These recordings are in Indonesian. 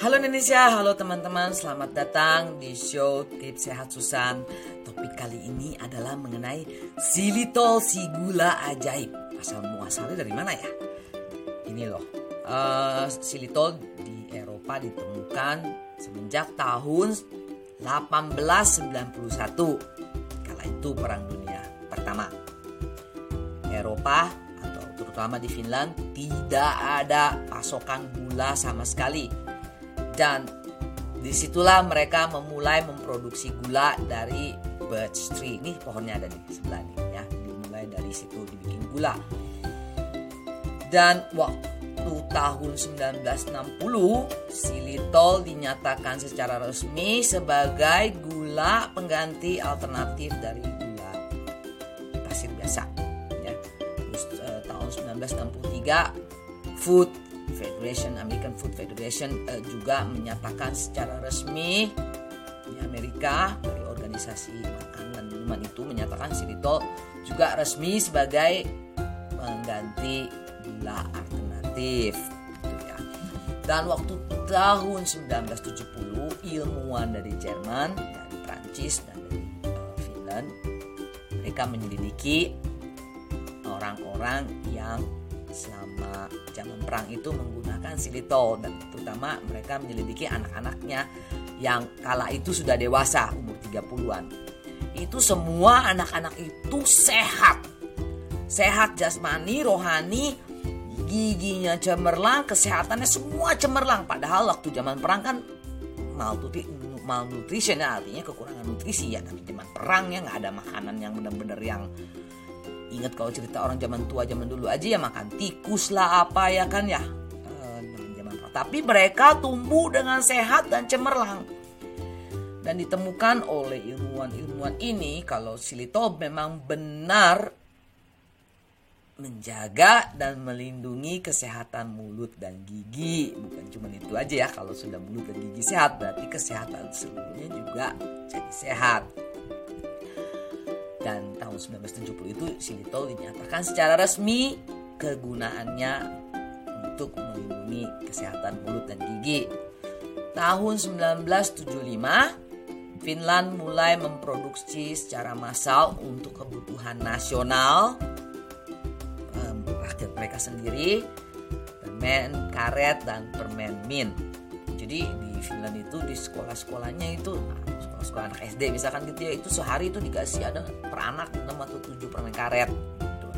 Halo Indonesia, halo teman-teman, selamat datang di show Tips Sehat Susan. Topik kali ini adalah mengenai silitol si gula ajaib. Asal muasalnya dari mana ya? Ini loh, uh, silitol di Eropa ditemukan semenjak tahun 1891. Kala itu Perang Dunia Pertama. Eropa atau terutama di Finland tidak ada pasokan gula sama sekali dan di situlah mereka memulai memproduksi gula dari birch tree. Ini pohonnya ada di sebelah ini ya. Dimulai dari situ dibikin gula. Dan waktu tahun 1960 silitol dinyatakan secara resmi sebagai gula pengganti alternatif dari gula pasir biasa ya. Terus eh, tahun 1963 food Federation American Food Federation uh, juga menyatakan secara resmi di Amerika dari organisasi makanan dan minuman itu menyatakan xylitol juga resmi sebagai pengganti gula alternatif gitu ya. Dan waktu tahun 1970 ilmuwan dari Jerman, dari Prancis dan dari uh, Finland mereka menyelidiki orang-orang yang selama zaman perang itu menggunakan silitol dan terutama mereka menyelidiki anak-anaknya yang kala itu sudah dewasa umur 30-an. Itu semua anak-anak itu sehat. Sehat jasmani, rohani, giginya cemerlang, kesehatannya semua cemerlang. Padahal waktu zaman perang kan malnutrition ya artinya kekurangan nutrisi ya. Tapi zaman perang ya nggak ada makanan yang benar-benar yang Ingat kalau cerita orang zaman tua zaman dulu aja ya makan tikus lah apa ya kan ya. Eh, zaman Tapi mereka tumbuh dengan sehat dan cemerlang. Dan ditemukan oleh ilmuwan-ilmuwan ini kalau silitol memang benar menjaga dan melindungi kesehatan mulut dan gigi. Bukan cuma itu aja ya, kalau sudah mulut dan gigi sehat berarti kesehatan seluruhnya juga jadi sehat dan 1970 itu silitol dinyatakan secara resmi kegunaannya untuk melindungi kesehatan mulut dan gigi. Tahun 1975 Finland mulai memproduksi secara massal untuk kebutuhan nasional rakyat mereka sendiri permen karet dan permen mint. Jadi di Finland itu di sekolah-sekolahnya itu sekolah anak SD misalkan gitu ya itu sehari itu dikasih ada per anak 6 atau 7 permen karet. Gitu.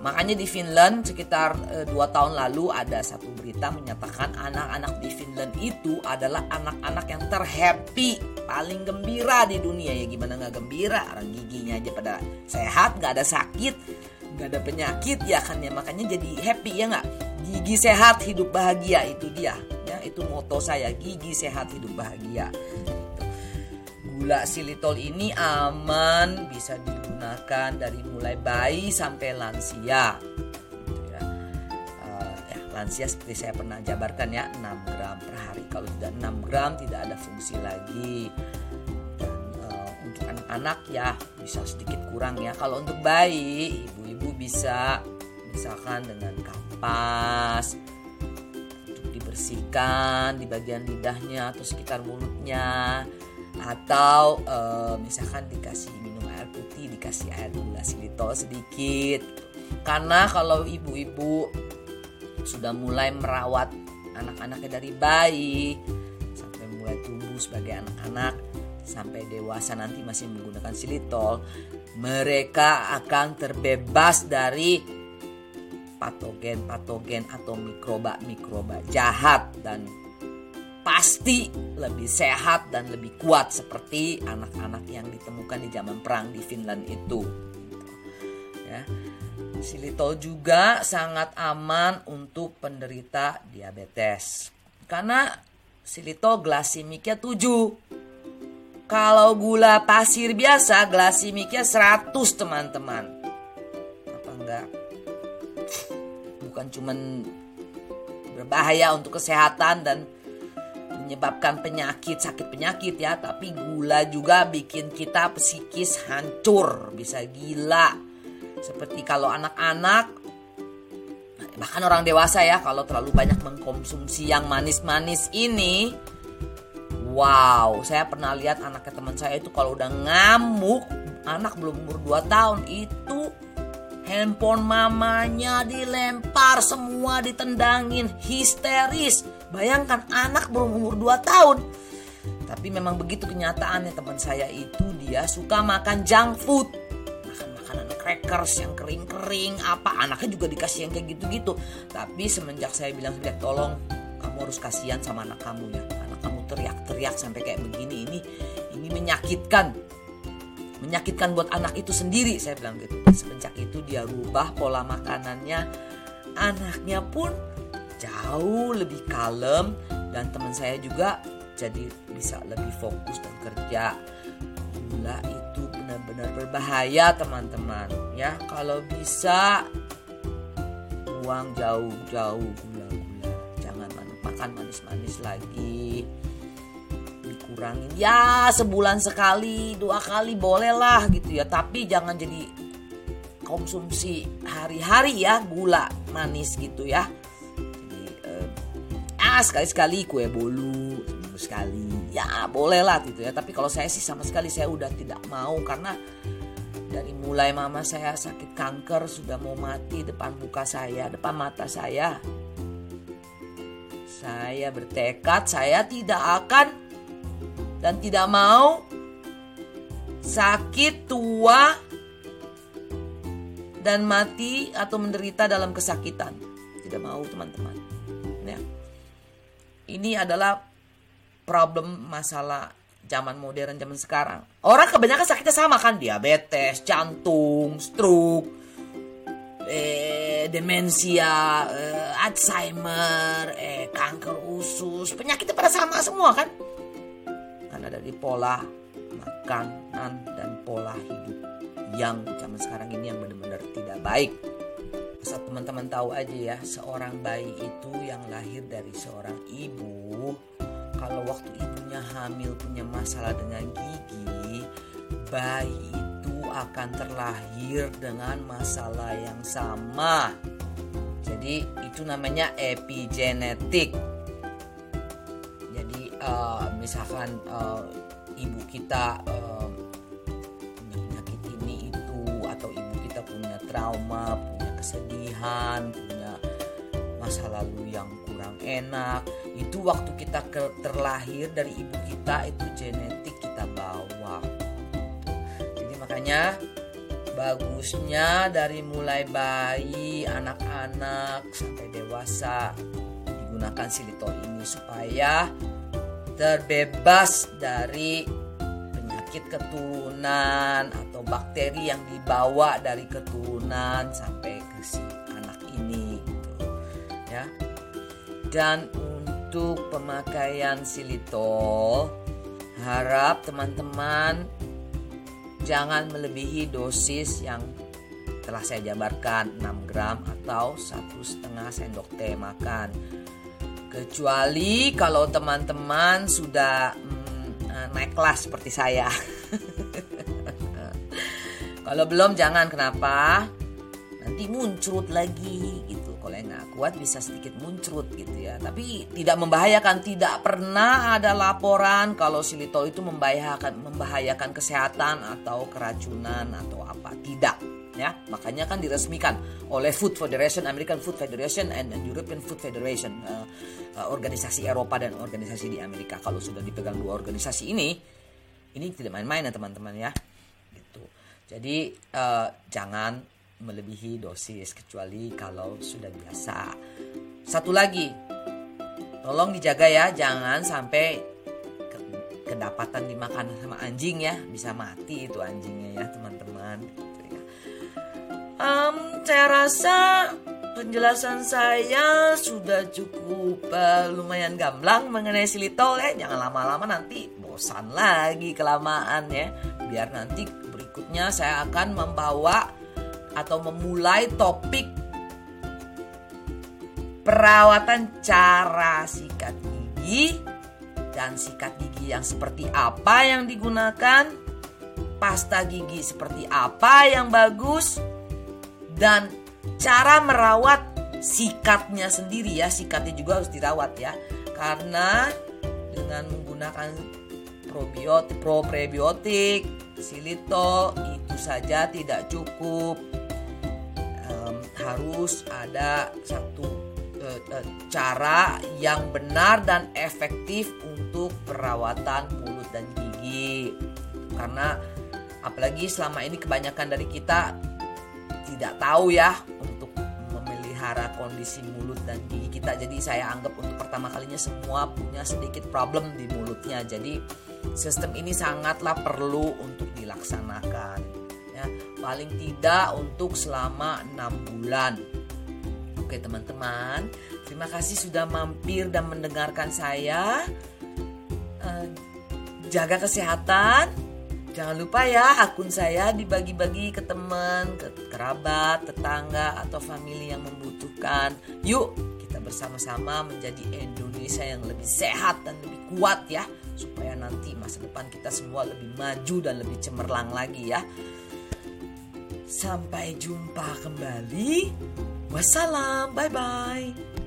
makanya di Finland sekitar e, dua tahun lalu ada satu berita menyatakan anak-anak di Finland itu adalah anak-anak yang terhappy paling gembira di dunia. Ya gimana nggak gembira? Orang giginya aja pada sehat nggak ada sakit nggak ada penyakit ya kan ya. Makanya jadi happy ya nggak? Gigi sehat hidup bahagia itu dia. Ya itu moto saya gigi sehat hidup bahagia gula silitol ini aman bisa digunakan dari mulai bayi sampai lansia. Gitu ya. Uh, ya lansia seperti saya pernah jabarkan ya 6 gram per hari. Kalau tidak 6 gram tidak ada fungsi lagi. Dan uh, untuk anak-anak ya bisa sedikit kurang ya. Kalau untuk bayi ibu-ibu bisa misalkan dengan kapas untuk dibersihkan di bagian lidahnya atau sekitar mulutnya atau uh, misalkan dikasih minum air putih dikasih air gula silitol sedikit. Karena kalau ibu-ibu sudah mulai merawat anak-anaknya dari bayi sampai mulai tumbuh sebagai anak-anak sampai dewasa nanti masih menggunakan silitol mereka akan terbebas dari patogen-patogen atau mikroba-mikroba jahat. Dan pasti lebih sehat dan lebih kuat seperti anak-anak yang ditemukan di zaman perang di Finland itu. Ya. Silitol juga sangat aman untuk penderita diabetes. Karena silitol glasimiknya 7. Kalau gula pasir biasa glasimiknya 100 teman-teman. Apa enggak? Bukan cuman berbahaya untuk kesehatan dan menyebabkan penyakit, sakit penyakit ya, tapi gula juga bikin kita psikis hancur, bisa gila. Seperti kalau anak-anak bahkan orang dewasa ya kalau terlalu banyak mengkonsumsi yang manis-manis ini wow saya pernah lihat anaknya teman saya itu kalau udah ngamuk anak belum umur 2 tahun itu handphone mamanya dilempar semua ditendangin histeris bayangkan anak belum umur 2 tahun. Tapi memang begitu kenyataannya teman saya itu dia suka makan junk food. Crackers yang kering-kering apa anaknya juga dikasih yang kayak gitu-gitu. Tapi semenjak saya bilang semenjak tolong kamu harus kasihan sama anak kamu ya. Anak kamu teriak-teriak sampai kayak begini ini ini menyakitkan. Menyakitkan buat anak itu sendiri saya bilang gitu. Semenjak itu dia rubah pola makanannya. Anaknya pun jauh lebih kalem dan teman saya juga jadi bisa lebih fokus dan kerja. Gula itu benar-benar berbahaya teman-teman. Ya kalau bisa buang jauh-jauh gula-gula. Jangan makan manis-manis lagi. Dikurangin. Ya sebulan sekali dua kali boleh lah gitu ya. Tapi jangan jadi konsumsi hari-hari ya gula manis gitu ya ah sekali-sekali kue bolu sekali. Ya boleh lah gitu ya. Tapi kalau saya sih sama sekali saya udah tidak mau karena dari mulai mama saya sakit kanker sudah mau mati depan muka saya depan mata saya saya bertekad saya tidak akan dan tidak mau sakit tua dan mati atau menderita dalam kesakitan. Tidak mau teman-teman ini adalah problem masalah zaman modern zaman sekarang. Orang kebanyakan sakitnya sama kan, diabetes, jantung, stroke, eh, demensia, eh, Alzheimer, eh, kanker usus, penyakitnya pada sama semua kan? Karena dari pola makanan dan pola hidup yang zaman sekarang ini yang benar-benar tidak baik. Asal teman-teman tahu aja ya, seorang bayi itu yang lahir dari seorang ibu kalau waktu ibunya hamil punya masalah dengan gigi, bayi itu akan terlahir dengan masalah yang sama. Jadi itu namanya epigenetik. Jadi uh, misalkan uh, ibu kita uh, penyakit ini itu atau ibu kita punya trauma, kesedihan, punya masa lalu yang kurang enak. Itu waktu kita terlahir dari ibu kita itu genetik kita bawa. Jadi makanya bagusnya dari mulai bayi anak-anak sampai dewasa digunakan silitol ini supaya terbebas dari penyakit keturunan atau bakteri yang dibawa dari keturunan sampai si anak ini gitu ya. Dan untuk pemakaian silitol harap teman-teman jangan melebihi dosis yang telah saya jabarkan 6 gram atau satu setengah sendok teh makan. Kecuali kalau teman-teman sudah hmm, naik kelas seperti saya. Kalau belum jangan. Kenapa nanti muncul lagi gitu. Kalau yang nggak kuat bisa sedikit muncrut gitu ya. Tapi tidak membahayakan. Tidak pernah ada laporan kalau silitol itu membahayakan membahayakan kesehatan atau keracunan atau apa. Tidak ya. Makanya kan diresmikan oleh Food Federation American Food Federation and European Food Federation uh, uh, organisasi Eropa dan organisasi di Amerika. Kalau sudah dipegang dua organisasi ini ini tidak main-main ya teman-teman ya. Gitu. Jadi uh, jangan melebihi dosis kecuali kalau sudah biasa. Satu lagi, tolong dijaga ya, jangan sampai kedapatan dimakan sama anjing ya, bisa mati itu anjingnya ya teman-teman. Um, saya rasa penjelasan saya sudah cukup uh, lumayan gamblang mengenai silitol ya. Jangan lama-lama nanti bosan lagi kelamaan ya. Biar nanti berikutnya saya akan membawa atau memulai topik perawatan cara sikat gigi dan sikat gigi yang seperti apa yang digunakan, pasta gigi seperti apa yang bagus, dan cara merawat sikatnya sendiri ya. Sikatnya juga harus dirawat ya. Karena dengan menggunakan probiotik probiotik silito itu saja tidak cukup harus ada satu uh, uh, cara yang benar dan efektif untuk perawatan mulut dan gigi. Karena apalagi selama ini kebanyakan dari kita tidak tahu ya untuk memelihara kondisi mulut dan gigi kita. Jadi saya anggap untuk pertama kalinya semua punya sedikit problem di mulutnya. Jadi sistem ini sangatlah perlu untuk dilaksanakan ya paling tidak untuk selama enam bulan. Oke teman-teman terima kasih sudah mampir dan mendengarkan saya. Uh, jaga kesehatan. Jangan lupa ya akun saya dibagi-bagi ke teman ke kerabat tetangga atau family yang membutuhkan. Yuk kita bersama-sama menjadi Indonesia yang lebih sehat dan lebih kuat ya. Supaya nanti masa depan kita semua lebih maju dan lebih cemerlang lagi ya. Sampai jumpa kembali. Wassalam, bye bye.